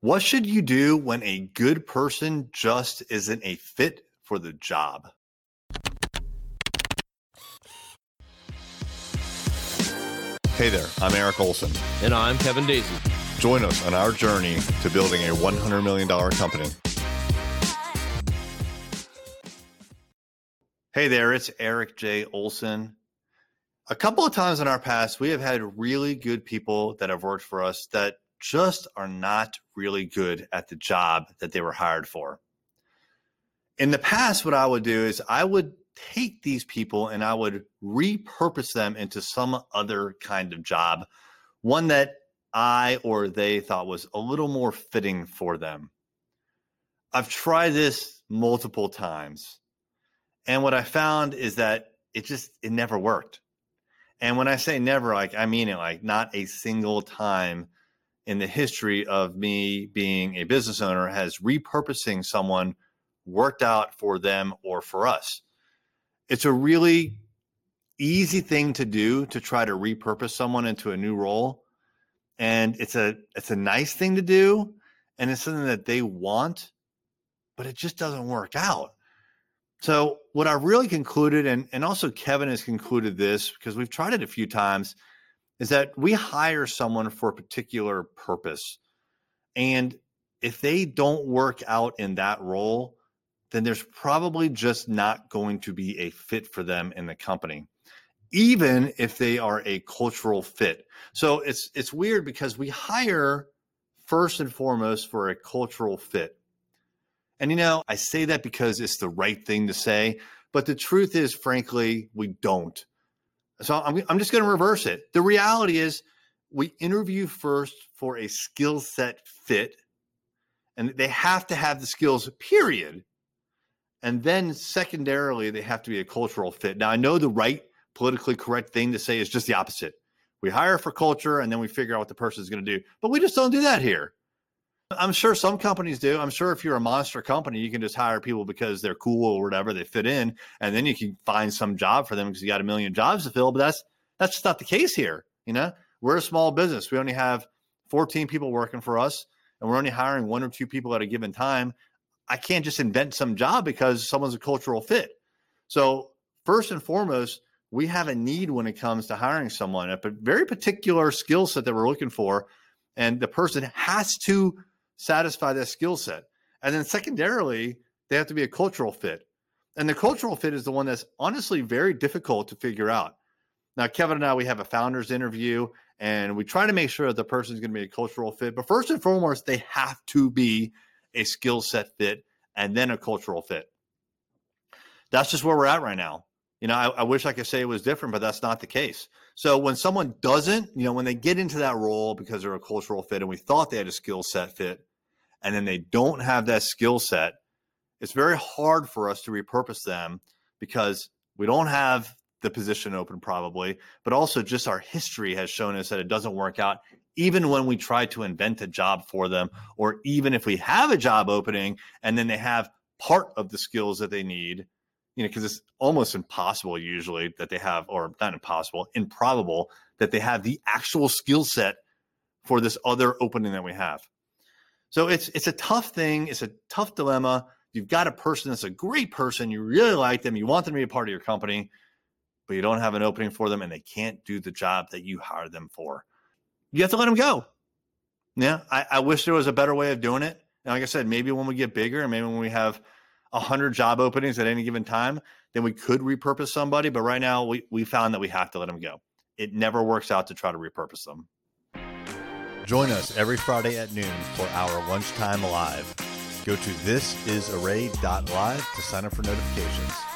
What should you do when a good person just isn't a fit for the job? Hey there, I'm Eric Olson. And I'm Kevin Daisey. Join us on our journey to building a $100 million company. Hey there, it's Eric J. Olson. A couple of times in our past, we have had really good people that have worked for us that just are not really good at the job that they were hired for. In the past, what I would do is I would take these people and I would repurpose them into some other kind of job, one that I or they thought was a little more fitting for them. I've tried this multiple times. And what I found is that it just it never worked. And when I say never, like I mean it like not a single time in the history of me being a business owner has repurposing someone worked out for them or for us. It's a really easy thing to do to try to repurpose someone into a new role and it's a it's a nice thing to do and it's something that they want but it just doesn't work out so what i really concluded and and also kevin has concluded this because we've tried it a few times is that we hire someone for a particular purpose. And if they don't work out in that role, then there's probably just not going to be a fit for them in the company even if they are a cultural fit. So it's it's weird because we hire first and foremost for a cultural fit. And you know, I say that because it's the right thing to say, but the truth is frankly, we don't. So I'm, I'm just going to reverse it. The reality is, we interview first for a skill set fit, and they have to have the skills, period. And then secondarily, they have to be a cultural fit. Now, I know the right politically correct thing to say is just the opposite. We hire for culture and then we figure out what the person is going to do. But we just don't do that here. I'm sure some companies do. I'm sure if you're a monster company, you can just hire people because they're cool or whatever, they fit in, and then you can find some job for them because you got a million jobs to fill. But that's that's just not the case here. You know, we're a small business. We only have 14 people working for us, and we're only hiring one or two people at a given time. I can't just invent some job because someone's a cultural fit. So first and foremost, we have a need when it comes to hiring someone, a very particular skill set that we're looking for, and the person has to satisfy that skill set. And then secondarily, they have to be a cultural fit. And the cultural fit is the one that's honestly very difficult to figure out. Now, Kevin and I, we have a founders interview and we try to make sure that the person is going to be a cultural fit. But first and foremost, they have to be a skill set fit and then a cultural fit. That's just where we're at right now. You know, I, I, wish I could say it was different, but that's not the case. So when someone doesn't, you know, when they get into that role because they're a cultural fit and we thought they had a skill set fit, and then they don't have that skill set, it's very hard for us to repurpose them because we don't have the position open probably, but also just our history has shown us that it doesn't work out even when we try to invent a job for them or even if we have a job opening and then they have part of the skills that they need you know because it's almost impossible usually that they have or not impossible improbable that they have the actual skill set for this other opening that we have so it's it's a tough thing. It's a tough dilemma. You've got a person that's a great person. You really like them. You want them to be a part of your company, but you don't have an opening for them, and they can't do the job that you hired them for. You have to let them go. Yeah, I, I wish there was a better way of doing it. And like I said, maybe when we get bigger, and maybe when we have hundred job openings at any given time, then we could repurpose somebody. But right now, we we found that we have to let them go. It never works out to try to repurpose them. Join us every Friday at noon for our lunchtime live. Go to thisisarray.live to sign up for notifications.